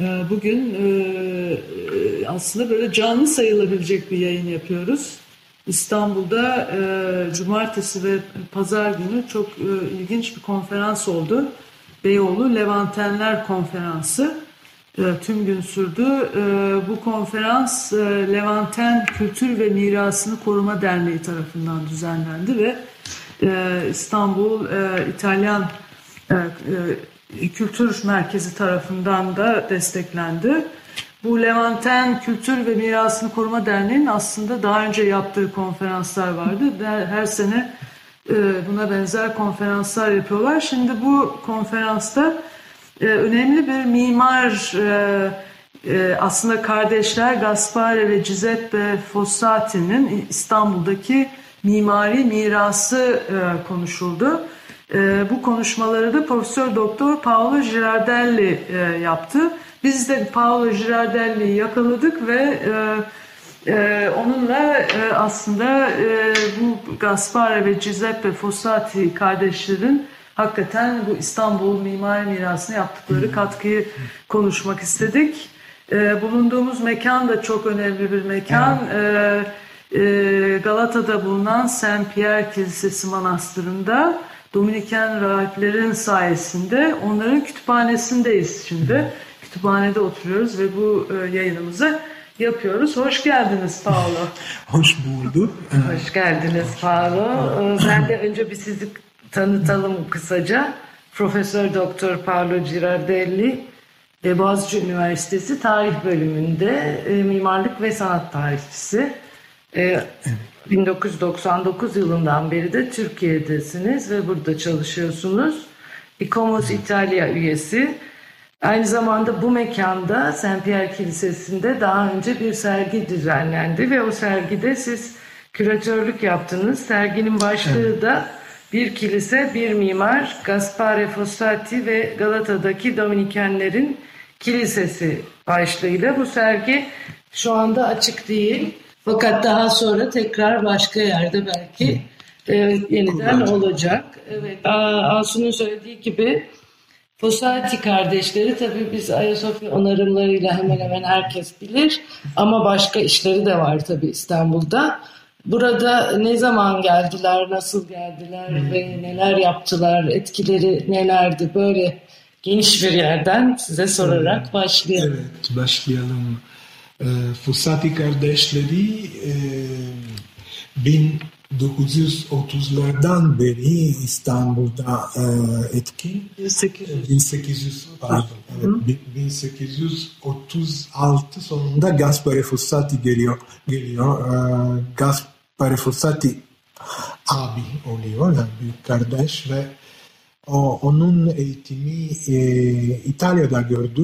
Ee, bugün e, e, aslında böyle canlı sayılabilecek bir yayın yapıyoruz. İstanbul'da e, cumartesi ve pazar günü çok ilginç bir konferans oldu. Beyoğlu Levantenler Konferansı tüm gün sürdü. Bu konferans Levanten Kültür ve Mirasını Koruma Derneği tarafından düzenlendi ve İstanbul İtalyan Kültür Merkezi tarafından da desteklendi. Bu Levanten Kültür ve Mirasını Koruma Derneği'nin aslında daha önce yaptığı konferanslar vardı. Her sene e, buna benzer konferanslar yapıyorlar. Şimdi bu konferansta e, önemli bir mimar e, aslında kardeşler Gaspare ve Giuseppe Fossati'nin İstanbul'daki mimari mirası konuşuldu. E, bu konuşmaları da Profesör Doktor Paolo Girardelli e, yaptı. Biz de Paolo Girardelli'yi yakaladık ve e, e, onunla e, aslında e, bu Gaspare ve Giuseppe Fossati kardeşlerin hakikaten bu İstanbul mimari mirasına yaptıkları katkıyı konuşmak istedik. E, bulunduğumuz mekan da çok önemli bir mekan. Evet. E, e, Galata'da bulunan Saint Pierre Kilisesi Manastırı'nda Dominiken rahiplerin sayesinde onların kütüphanesindeyiz şimdi. Kütüphanede oturuyoruz ve bu e, yayınımızı yapıyoruz. Hoş geldiniz Paolo. Hoş bulduk. Hoş geldiniz Paolo. E, ben de önce bir sizi tanıtalım kısaca. Profesör Doktor Paolo Girardelli e, Boğaziçi Üniversitesi Tarih Bölümünde mimarlık ve sanat tarihçisi. Evet. 1999 yılından beri de Türkiye'desiniz ve burada çalışıyorsunuz. İkomos İtalya üyesi. Aynı zamanda bu mekanda Saint Pierre Kilisesi'nde daha önce bir sergi düzenlendi ve o sergide siz küratörlük yaptınız. Serginin başlığı evet. da bir kilise, bir mimar, Gaspare Fossati ve Galata'daki Dominikenlerin Kilisesi başlığıyla bu sergi şu anda açık değil. Fakat daha sonra tekrar başka yerde belki evet, yeniden olacak. Evet, Asu'nun söylediği gibi Fossati kardeşleri tabii biz Ayasofya onarımlarıyla hemen hemen herkes bilir ama başka işleri de var tabii İstanbul'da. Burada ne zaman geldiler, nasıl geldiler ve neler yaptılar, etkileri nelerdi böyle geniş bir yerden size sorarak başlayalım. Evet, başlayalım. Fossati kardeşleri 1930'lardan beri İstanbul'da etkin. 1800, 1800 pardon, evet, 1836 sonunda Gaspare Fossati geliyor. geliyor. Gaspare Fossati abi oluyor, yani büyük kardeş ve o, onun eğitimi e, İtalya'da gördü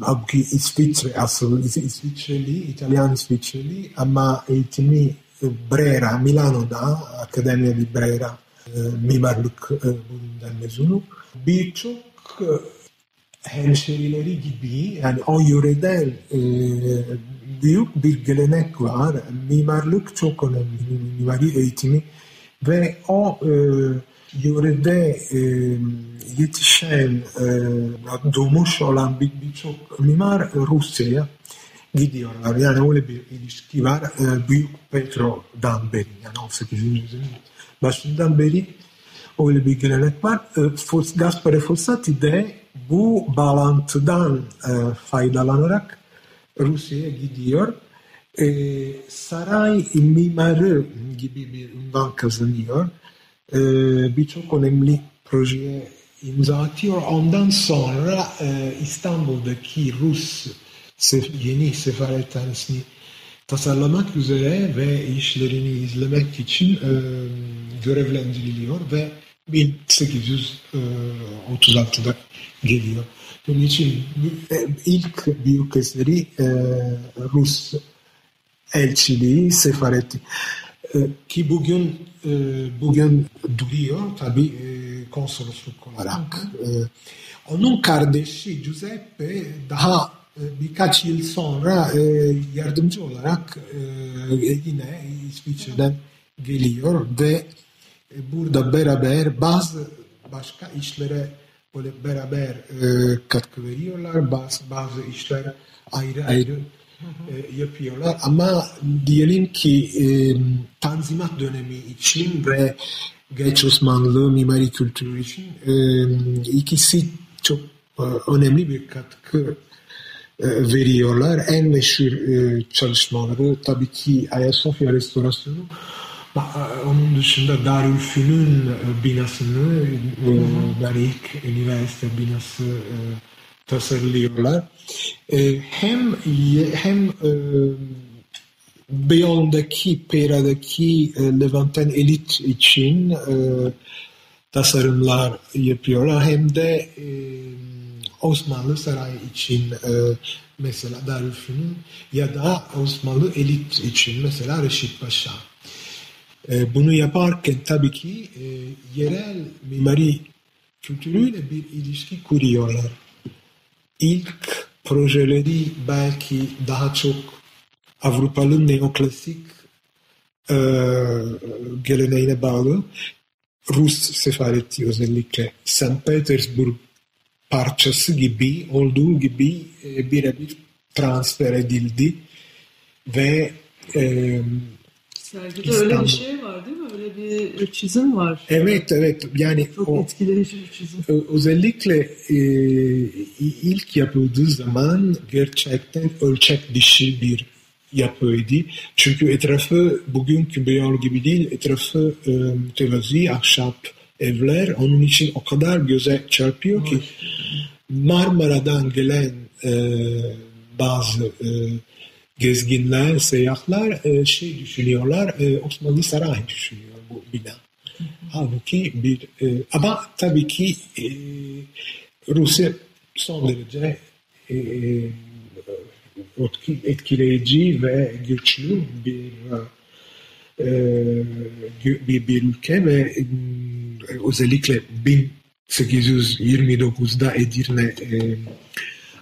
halbuki İsviçre asıl İsviçreli, İtalyan İsviçreli ama eğitimi Brera, Milano'da Akademya di Brera mimarlık bölümünden mezunu. Birçok hemşerileri gibi yani o yöreden e, büyük bir gelenek var. Mimarlık çok önemli. Mimari eğitimi ve o e, yörede e, yetişen, e, doğmuş olan birçok bir mimar Rusya'ya gidiyorlar. Yani öyle bir ilişki var. E, Büyük Petro'dan beri yani 18. yüzyılın başından beri öyle bir gelenek var. E, Gaspare Fossati de bu bağlantıdan e, faydalanarak Rusya'ya gidiyor. E, saray mimarı gibi bir ünvan kazanıyor. E, Birçok önemli projeye imza atıyor. Ondan sonra e, İstanbul'daki Rus yeni sefarethanesini tasarlamak üzere ve işlerini izlemek için e, görevlendiriliyor ve 1836'da geliyor. Bunun için e, ilk büyük eseri e, Rus elçiliği Sefareti. E, ki bugün e, bugün duruyor tabi e, konsolosluk olarak. E, onun kardeşi Giuseppe daha birkaç yıl sonra yardımcı olarak yine İsviçre'den geliyor ve burada beraber bazı başka işlere böyle beraber katkı veriyorlar. Bazı, bazı işler ayrı ayrı e, yapıyorlar. Ama diyelim ki e, Tanzimat dönemi için ve geç Osmanlı mimari kültürü için e, ikisi çok e, önemli bir katkı e, veriyorlar. En meşhur e, çalışmaları tabii ki Ayasofya restorasyonu onun dışında Darülfünun e, binasını ilk üniversite binası e, tasarlıyorlar. E, hem hem Beyoğlu'ndaki, Pera'daki Levanten elit için tasarımlar yapıyorlar. Hem de Osmanlı Sarayı için mesela Darülfünun ya da Osmanlı elit için mesela Reşit Paşa. E, bunu yaparken tabii ki e, yerel mimari kültürüyle bir ilişki kuruyorlar. İlk projeleri belki daha çok Avrupalı neoklasik e, geleneğine bağlı. Rus sefareti özellikle St. Petersburg parçası gibi olduğu gibi e, birebir transfer edildi ve e, Sergide İstanbul. öyle bir şey var değil mi? Öyle bir çizim var. Evet evet yani çok o, etkileyici bir çizim. Özellikle e, ilk yapıldığı zaman gerçekten ölçek dışı bir yapıydı. Çünkü etrafı bugünkü Beyoğlu gibi değil, etrafı e, mütevazi, ahşap evler. Onun için o kadar göze çarpıyor ki Marmara'dan gelen e, bazı e, gezginler, seyahatler e, şey düşünüyorlar, e, Osmanlı Saray düşünüyor bu bina. Halbuki bir, e, ama tabii ki e, Rusya son derece e, etkileyici ve güçlü bir e, bir, bir ülke ve e, özellikle 1829'da Edirne e,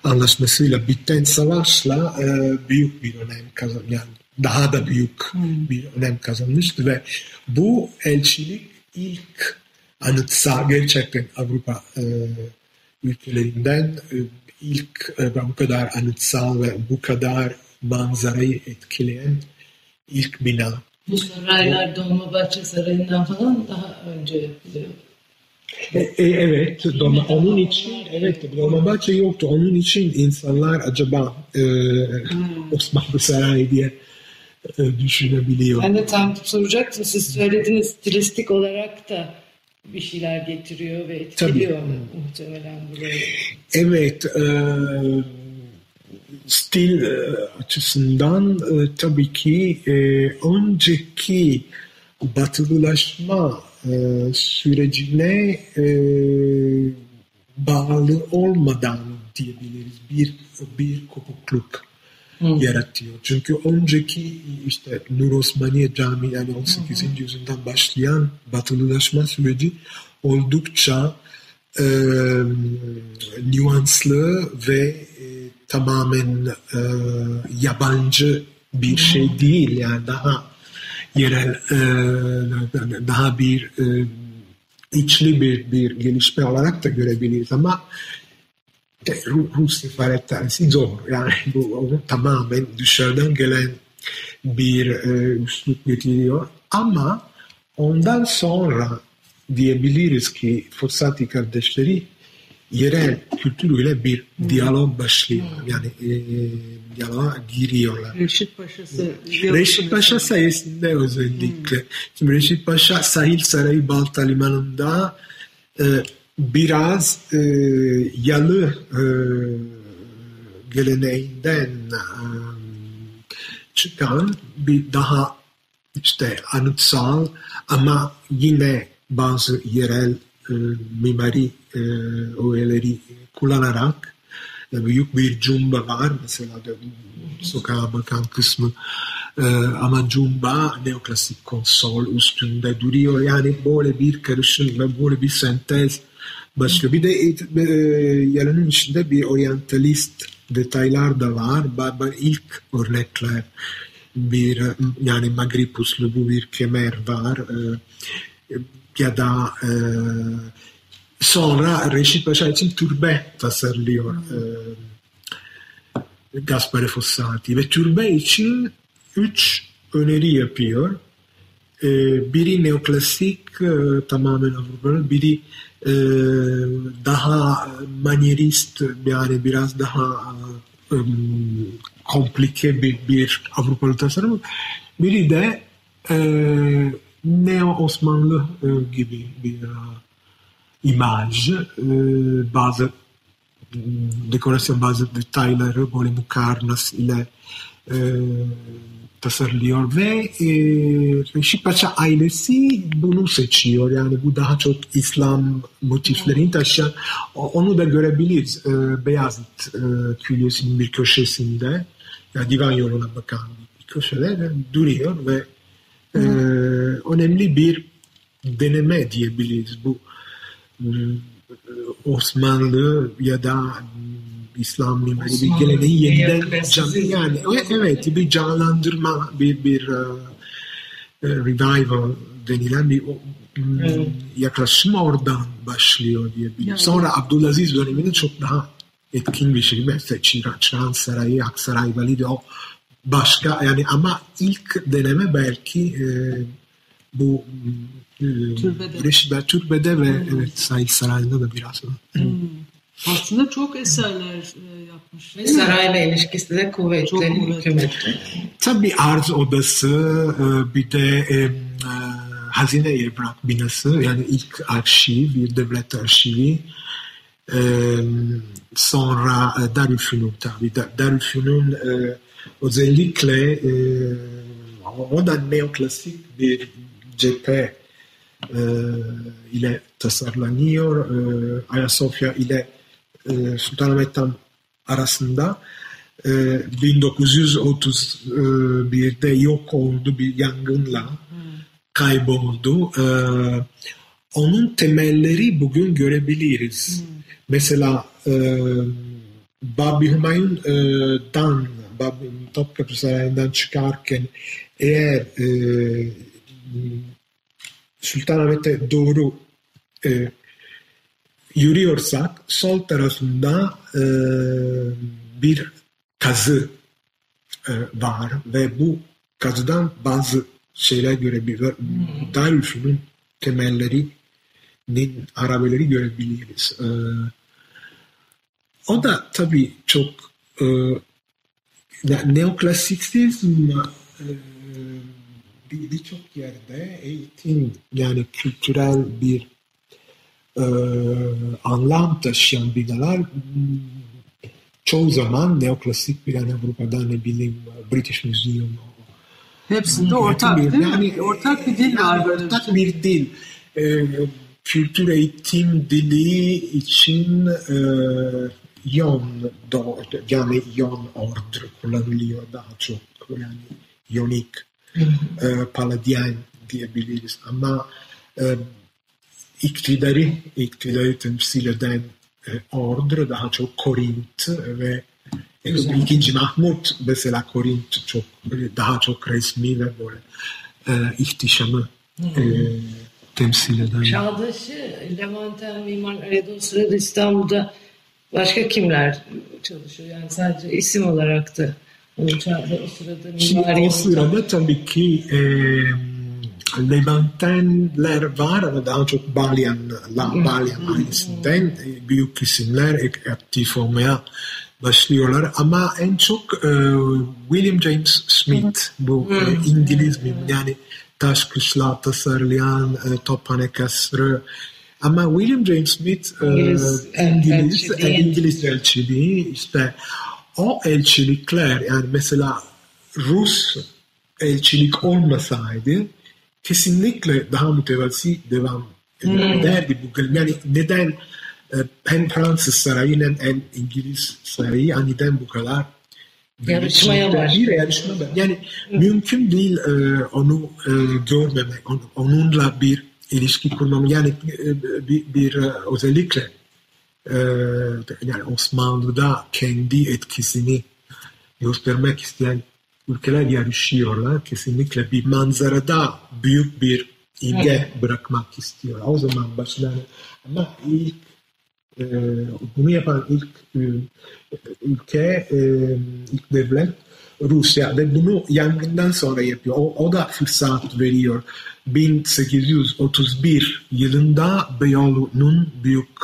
anlaşmasıyla biten savaşla e, büyük bir önem kazan yani daha da büyük hmm. bir önem kazanmıştı ve bu elçilik ilk anıtsal gerçekten Avrupa e, ülkelerinden e, ilk e, bu kadar anıtsal ve bu kadar manzarayı etkileyen ilk bina. Bu saraylar Dolmabahçe Sarayı'ndan falan daha önce yapılıyor. E, e, evet, Doma, onun için evet Dolmabahçe yoktu. Onun için insanlar acaba e, hmm. Osmanlı Sarayı diye düşünebiliyor. Ben de tam soracaktım. Siz söylediniz stilistik olarak da bir şeyler getiriyor ve etkiliyor Tabii. muhtemelen burayı. Evet, e, stil e, açısından e, tabii ki e, önceki batılılaşma e, sürecine e, bağlı olmadan diyebiliriz bir bir kopukluk hmm. yaratıyor. Çünkü önceki işte Nur Osmaniye Camii yani 18. Hmm. yüzyıldan başlayan batılılaşma süreci oldukça e, nüanslı ve e, tamamen e, yabancı bir şey değil yani daha yerel e, daha bir e, içli bir, bir gelişme olarak da görebiliriz ama Rus ifadetlisi zor. Yani bu tamamen dışarıdan gelen bir e, üslup getiriyor. Ama ondan sonra diyebiliriz ki Fossati kardeşleri yerel kültürüyle bir diyalog başlıyor. Yani e, diyaloğa giriyorlar. Reşit Paşa'sı. Reşit Paşa sayesinde özellikle. Hmm. Şimdi Reşit Paşa Sahil Sarayı Balta Limanı'nda e, biraz e, yalı e, geleneğinden e, çıkan bir daha işte anıtsal ama yine bazı yerel e, mimari e, öğeleri kullanarak büyük bir cumba var. Mesela de, sokağa bakan kısmı e, ama cumba neoklasik konsol üstünde duruyor. Yani böyle bir karışım ve böyle bir sentez başlıyor. Bir de e, yarının içinde bir orientalist detaylar da var. Ben ilk örnekler bir yani Maghrib uslubu bir kemer var e, ya da e, sonra Reşit Paşa için türbe tasarlıyor e, Gaspare Fossati ve türbe için üç öneri yapıyor. Biri neoklasik tamamen Avrupalı, biri daha manyerist yani biraz daha komplike bir, bir Avrupalı tasarım. Biri de Neo Osmanlı e, gibi bir imaj, bazı dekorasyon bazı detayları böyle mukarnas ile tasarlıyor ve e, Reşit Paşa ailesi bunu seçiyor. Yani bu daha çok İslam motiflerini taşıyan onu da görebiliriz. E, Beyazıt e, Külliyesi'nin bir köşesinde yani divan yoluna bakan bir köşede duruyor ve e, önemli bir deneme diyebiliriz. Bu e, Osmanlı ya da İslam mimari bir geleneği yeniden can, yani evet bir canlandırma bir bir uh, revival denilen bir evet. yaklaşım oradan başlıyor diye yani. Sonra Abdülaziz döneminde çok daha etkin bir şey. Mesela Çırağan Sarayı, Aksaray Valide o başka yani ama ilk deneme belki e, bu e, türbede. Reşit Türbede ve hmm. evet Said Sarayı'nda da biraz. Hmm. Aslında çok eserler e, yapmış. Ve sarayla ilişkisi de kuvvetli, çok kuvvetli. Tabii arz odası, e, bir de e, hazine evrak binası, yani ilk arşiv, bir devlet arşivi. Sonra Darülfünun tabii. Darülfünun özellikle o da neoklasik bir cephe ile tasarlanıyor. Ayasofya ile Sultanahmet'ten arasında e, 1931'de yok oldu bir yangınla kayboldu. E, onun temelleri bugün görebiliriz. Hmm. Mesela e, Babi Humayun'dan Babi Topkapı Sarayı'ndan çıkarken eğer e, Sultanahmet'e doğru e, yürüyorsak sol tarafında e, bir kazı e, var ve bu kazıdan bazı şeyler görebiliriz. Hmm. Darülfünun temellerinin arabeleri görebiliriz. E, o da tabii çok e, neoklasisizm e, birçok yerde eğitim yani kültürel bir e, anlam taşıyan binalar çoğu zaman neoklasik bir yani Avrupa'da ne bileyim British Museum Hepsinde ortak bir, değil yani, mi? Ortak bir dil var. Yani ortak bir dil. E, kültür eğitim dili için e, yon do, yani yon order kullanılıyor daha çok yani yonik e, paladyen diyebiliriz ama e, iktidarı, iktidarı temsil eden e, order daha çok Korint ve e, ikinci Mahmut mesela Korint çok daha çok resmi ve böyle e, ihtişamı e, temsil eden. Çağdaşı Levanten Mimar Aydın sırada İstanbul'da başka kimler çalışıyor? Yani sadece isim olarak da o, çağda, o sırada mimari... O sırada tabii ki e, Levantenler var ama daha çok Balyan, Balyan ailesinden büyük isimler aktif olmaya başlıyorlar. Ama en çok e, William James Smith bu e, İngiliz mi yani taş kışla tasarlayan e, Tophane Kasrı ama William James Smith e, İngiliz, İngiliz, elçiliği. İngiliz elçiliği işte o elçilikler yani mesela Rus elçilik olmasaydı kesinlikle daha mütevazi devam ederdi hmm. bu yani neden hem Fransız sarayı hem İngiliz sarayı aniden bu kadar Yarışmaya bir yarışma var. Yani mümkün değil e, onu e, görmemek, on, onunla bir ilişki kurmam. Yani e, bir, bir e, özellikle e, yani Osmanlı'da kendi etkisini göstermek isteyen ülkeler yarışıyorlar. Kesinlikle bir manzarada büyük bir imge evet. bırakmak istiyorlar. O zaman başlarına ama ilk e, bunu yapan ilk e, ülke, e, ilk devlet Rusya ve bunu yangından sonra yapıyor. O, o da fırsat veriyor. 1831 yılında Beyoğlu'nun büyük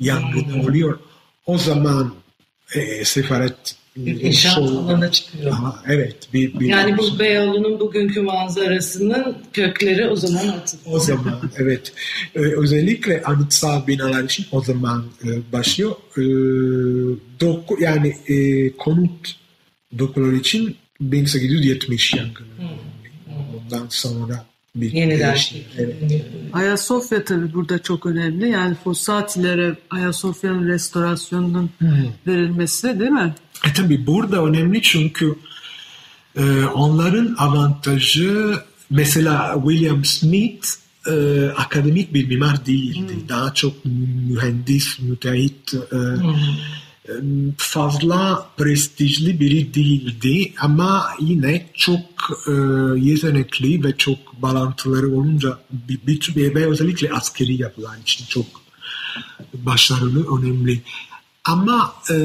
yangını oluyor. O zaman e, sefaret bir inşaat alanına çıkıyor. Aha, evet. Bir, bir yani bu Beyoğlu'nun bugünkü manzarasının kökleri o zaman atılıyor. O zaman evet. Ee, özellikle anıtsal binalar için o zaman e, başlıyor. Ee, doku, yani e, konut dokular için 1870 yangını. Hmm. Ondan sonra bir Yeniden şey. Evet. Ayasofya tabii burada çok önemli. Yani Fossatilere Ayasofya'nın restorasyonunun hmm. verilmesi değil mi? E tabii burada önemli çünkü e, onların avantajı mesela William Smith e, akademik bir mimar değildi. Hmm. Daha çok mühendis, müteahhit, e, hmm. fazla prestijli biri değildi ama yine çok e, yetenekli ve çok bağlantıları olunca bir, bir, bir, ve özellikle askeri yapılan için çok başarılı, önemli. Ama e,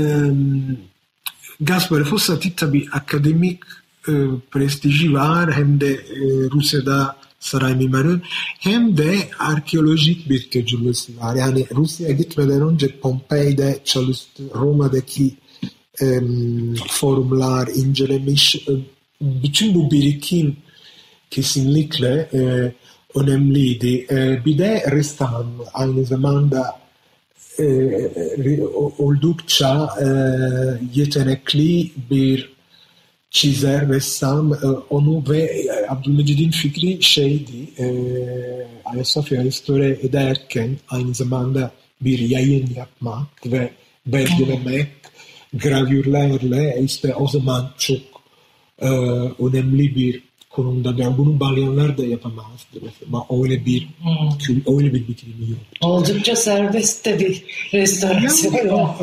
Gaspar Fossati tabii akademik e, prestiji var hem de e, Rusya'da saray mimarı hem de arkeolojik bir tecrübesi var. Yani Rusya'ya gitmeden önce Pompei'de çalıştı, Roma'daki e, forumlar incelemiş. E, bütün bu birikim kesinlikle e, önemliydi. E, bir de ressam aynı zamanda e, oldukça e, yetenekli bir çizer, ressam. E, onu ve e, Abdülmecid'in fikri şeydi, e, Ayasofya restore ederken aynı zamanda bir yayın yapmak ve belgelemek gravürlerle işte o zaman çok e, önemli bir konumda. Yani bunu balyanlar da yapamazdı mesela. Öyle bir hmm. öyle bir bitirimi yok. Oldukça serbest de bir restorasyon.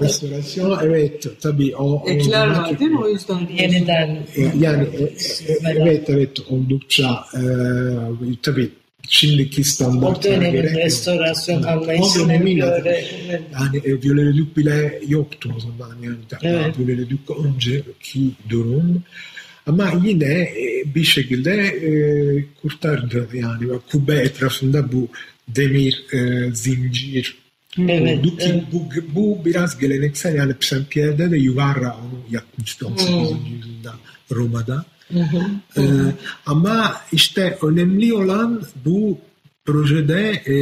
restorasyon evet tabii. O, Ekler var değil mi o yüzden? Yeniden. Yani e, e, evet evet oldukça e, tabii şimdiki standartlara göre. O dönemin restorasyon anlayışına göre. Yani e, Viollet bile yoktu o zaman. Yani evet. Viollet önceki durum ama yine e, bir şekilde e, kurtardı yani kubbe etrafında bu demir e, zincir evet, oldu ki evet. bu, bu biraz geleneksel yani Saint Pierre'de de Yuvarra onu yapmıştı 18. Hmm. yüzyılda Roma'da. Hı hı. Ee, ama işte önemli olan bu projede e,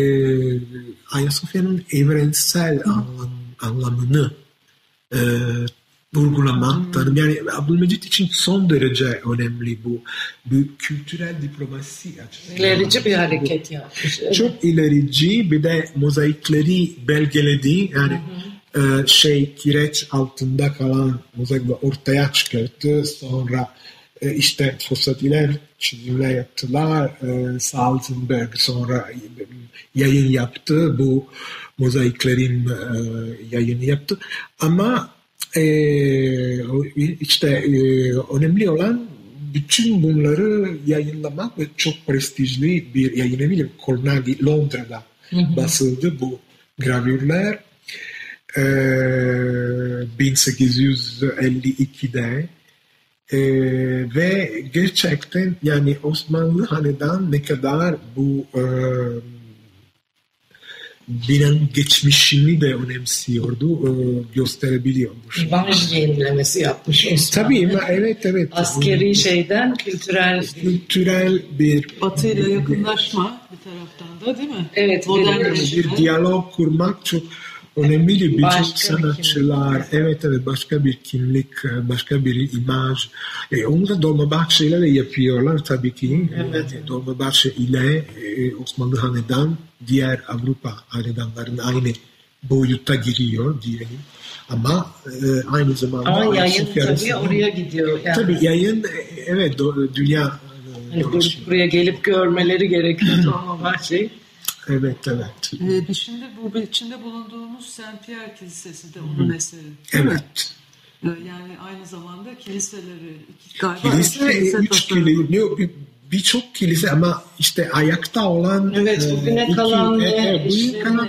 Ayasofya'nın evrensel anlam, anlamını e, vurgulamak. Hmm. Yani Abdülmecit için son derece önemli bu. Bu kültürel diplomasi açısından. İlerici bir hareket yapmış. Çok ilerici bir de mozaikleri belgeledi. Yani hmm. e, şey kireç altında kalan mozaikleri ortaya çıkarttı. Sonra e, işte Fossatiler çizimler yaptılar. E, Salzenberg sonra yayın yaptı. Bu mozaiklerin yayını yaptı. Ama e, işte e, önemli olan bütün bunları yayınlamak ve çok prestijli bir yayın evi Carnegie Londra'da hı hı. basıldı bu gravürler. E, 1852'de e, ve gerçekten yani Osmanlı hanedan ne kadar bu e, binanın geçmişini de önemsiyordu, e, gösterebiliyormuş. İmaj yenilemesi yapmış Osmanlı. Tabii evet evet. Askeri şeyden kültürel kültürel bir Batı ile yakınlaşma bir taraftan da değil mi? Evet. Modern bir, bir diyalog kurmak çok önemli birçok Başka bir sanatçılar, evet evet başka bir kimlik, e, başka bir imaj. E, onu da Dolmabahçe ile yapıyorlar tabii ki. Evet. Yani Dolmabahçe ile e, Osmanlı Hanedan diğer Avrupa hanedanların aynı boyutta giriyor diyelim. Ama e, aynı zamanda Ama yayın tabii arasında- oraya gidiyor. Yani. Tabii yayın e, evet do- dünya e, Hani buraya gelip görmeleri gerekiyor şey. Evet evet. Ee, şimdi bu içinde bulunduğumuz Saint Pierre Kilisesi de onun eseri. Evet. Ee, yani aynı zamanda kiliseleri galiba Kilise, kilise üç kilise, ne- bir- birçok kilise ama işte ayakta olan Evet, e, bugüne iki- kalan e, ve e, bugüne işlerini- kalan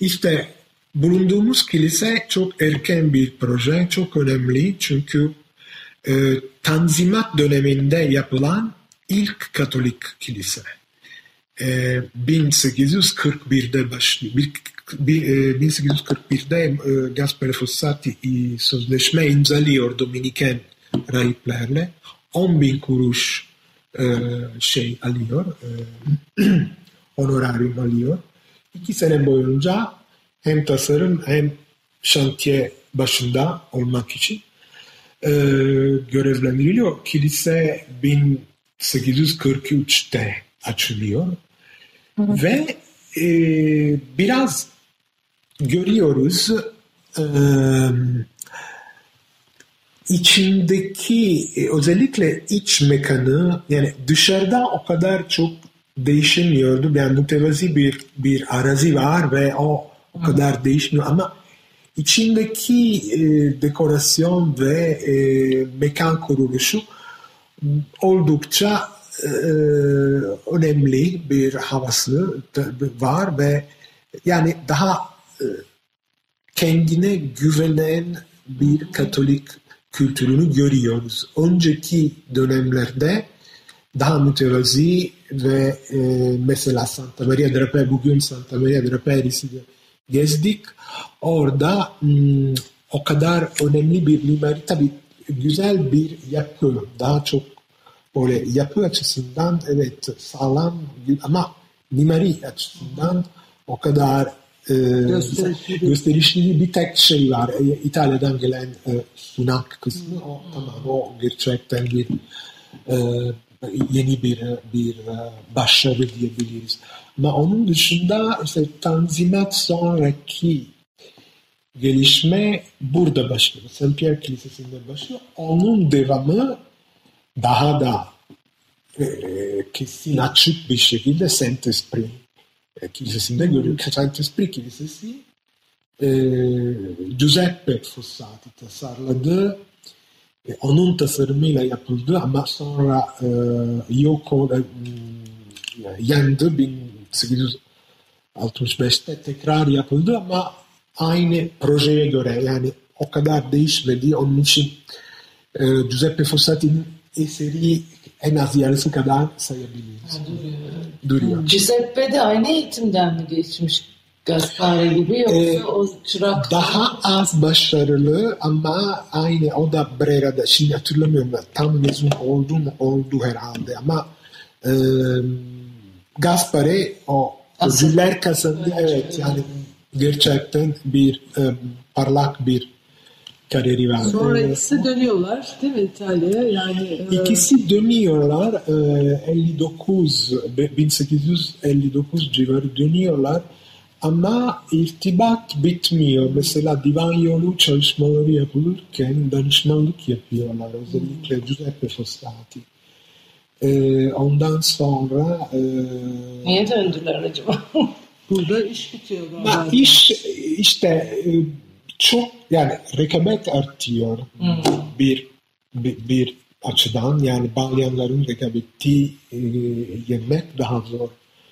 işte bulunduğumuz kilise çok erken bir proje, çok önemli çünkü e, Tanzimat döneminde yapılan ilk Katolik kilise. E, 1841'de başlıyor. Bir, bir, e, 1841'de e, Gaspare Fossati e, sözleşme imzalıyor Dominiken rahiplerle. 10 bin kuruş şey alıyor, honorarium alıyor. İki sene boyunca hem tasarım hem şantiye başında olmak için e, görevlendiriliyor. Kilise 1843'te açılıyor ve e, biraz görüyoruz e, içindeki e, özellikle iç mekanı yani dışarıda o kadar çok değişmiyordu. Yani mütevazi bir bir arazi var ve o o kadar değişmiyor. Ama içindeki e, dekorasyon ve e, mekan kuruluşu oldukça önemli bir havası var ve yani daha e, kendine güvenen bir Katolik kültürünü görüyoruz. Önceki dönemlerde daha mütevazi ve e, mesela Santa Maria Draper, bugün Santa Maria Draper'i gezdik. Orada hmm, o kadar önemli bir mimari, tabii güzel bir yapı, daha çok böyle yapı açısından evet sağlam ama mimari açısından o kadar e, Gösterişli. gösterişli bir tek şey var. E, İtalya'dan gelen e, sunak kısmı o tamam o gerçekten bir e, yeni bir bir e, başarı diyebiliriz. Ama onun dışında işte Tanzimat sonraki gelişme burada başlıyor. Saint Pierre Kilisesi'nde başlıyor. Onun devamı daha da e, kesin açık bir şekilde Saint Esprit e, Kilisesi'nde görüyor. Saint Esprit Kilisesi e, Giuseppe Fossati tasarladı. E, onun tasarımıyla yapıldı ama sonra e, Yoko e, yandı 1865'te tekrar yapıldı ama aynı projeye göre yani o kadar değişmedi. Onun için e, Giuseppe Fossati'nin eseri en az yarısı kadar sayabiliriz. Duruyor. Giuseppe de aynı eğitimden mi geçmiş Gaspare gibi yoksa Ee, o çırak Daha az başarılı ama aynı o da Brera'da şimdi hatırlamıyorum tam mezun oldu mu oldu herhalde ama e, Gaspare o ödüller kazandı evet yani gerçekten bir e, parlak bir kariyeri var. Sonra E, ikisi dönüyorlar değil mi İtalya'ya? Yani e, İkisi dönüyorlar e, 59 be- 1859 civarı dönüyorlar ama irtibat bitmiyor. Mesela divan yolu çalışmaları yapılırken danışmanlık yapıyorlar. Özellikle Giuseppe Fossati. E, ondan sonra e, niye döndüler acaba? burada iş bitiyor galiba. iş işte e, çok yani rekabet artıyor bir, bir bir açıdan yani bayanların rekabeti e, yenmek daha zor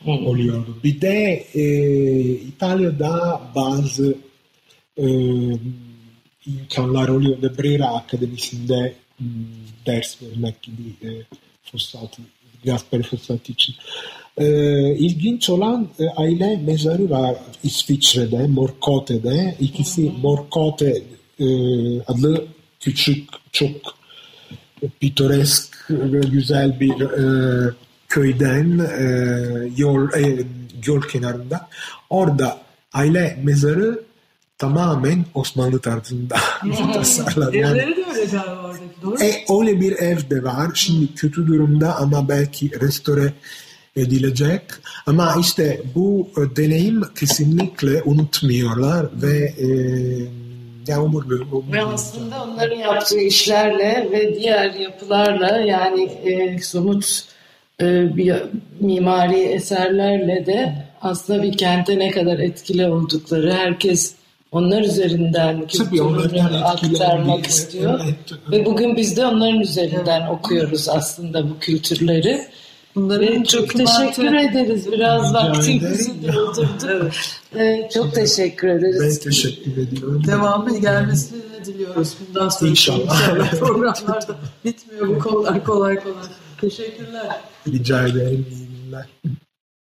oluyordu. Bir de e, İtalya'da bazı e, imkanlar oluyor. De Brera Akademisi'nde m, ders vermek gibi e, Fossati, Gasperi Fossati için. E, ilginç olan e, aile mezarı var İsviçre'de, Morcote'de. İkisi Morcote e, adlı küçük, çok pitoresk ve güzel bir e, köyden e, yol e, yol kenarında. Orada aile mezarı tamamen Osmanlı tarzında tasarlanan. Yani, Evleri de öyle galiba oradaki doğru mu? e, öyle bir ev de var. Şimdi kötü durumda ama belki restore edilecek. Ama işte bu e, deneyim kesinlikle unutmuyorlar ve e, ya umur, umur, Ve aslında onların yaptığı işlerle ve diğer yapılarla yani e, somut e, bir mimari eserlerle de aslında bir kente ne kadar etkili oldukları herkes onlar üzerinden kültürünü aktarmak istiyor. evet. Ve bugün biz de onların üzerinden okuyoruz aslında bu kültürleri. Bunların çok teşekkür ederiz. Biraz vaktimizi doldurduk. E, çok teşekkür Ben ederiz. teşekkür ediyorum. Devamı gelmesini diliyoruz bundan sonra. İnşallah. İnşallah programlarda bitmiyor bu konular kolay kolay. Teşekkürler. Rica ederim. İyi günler.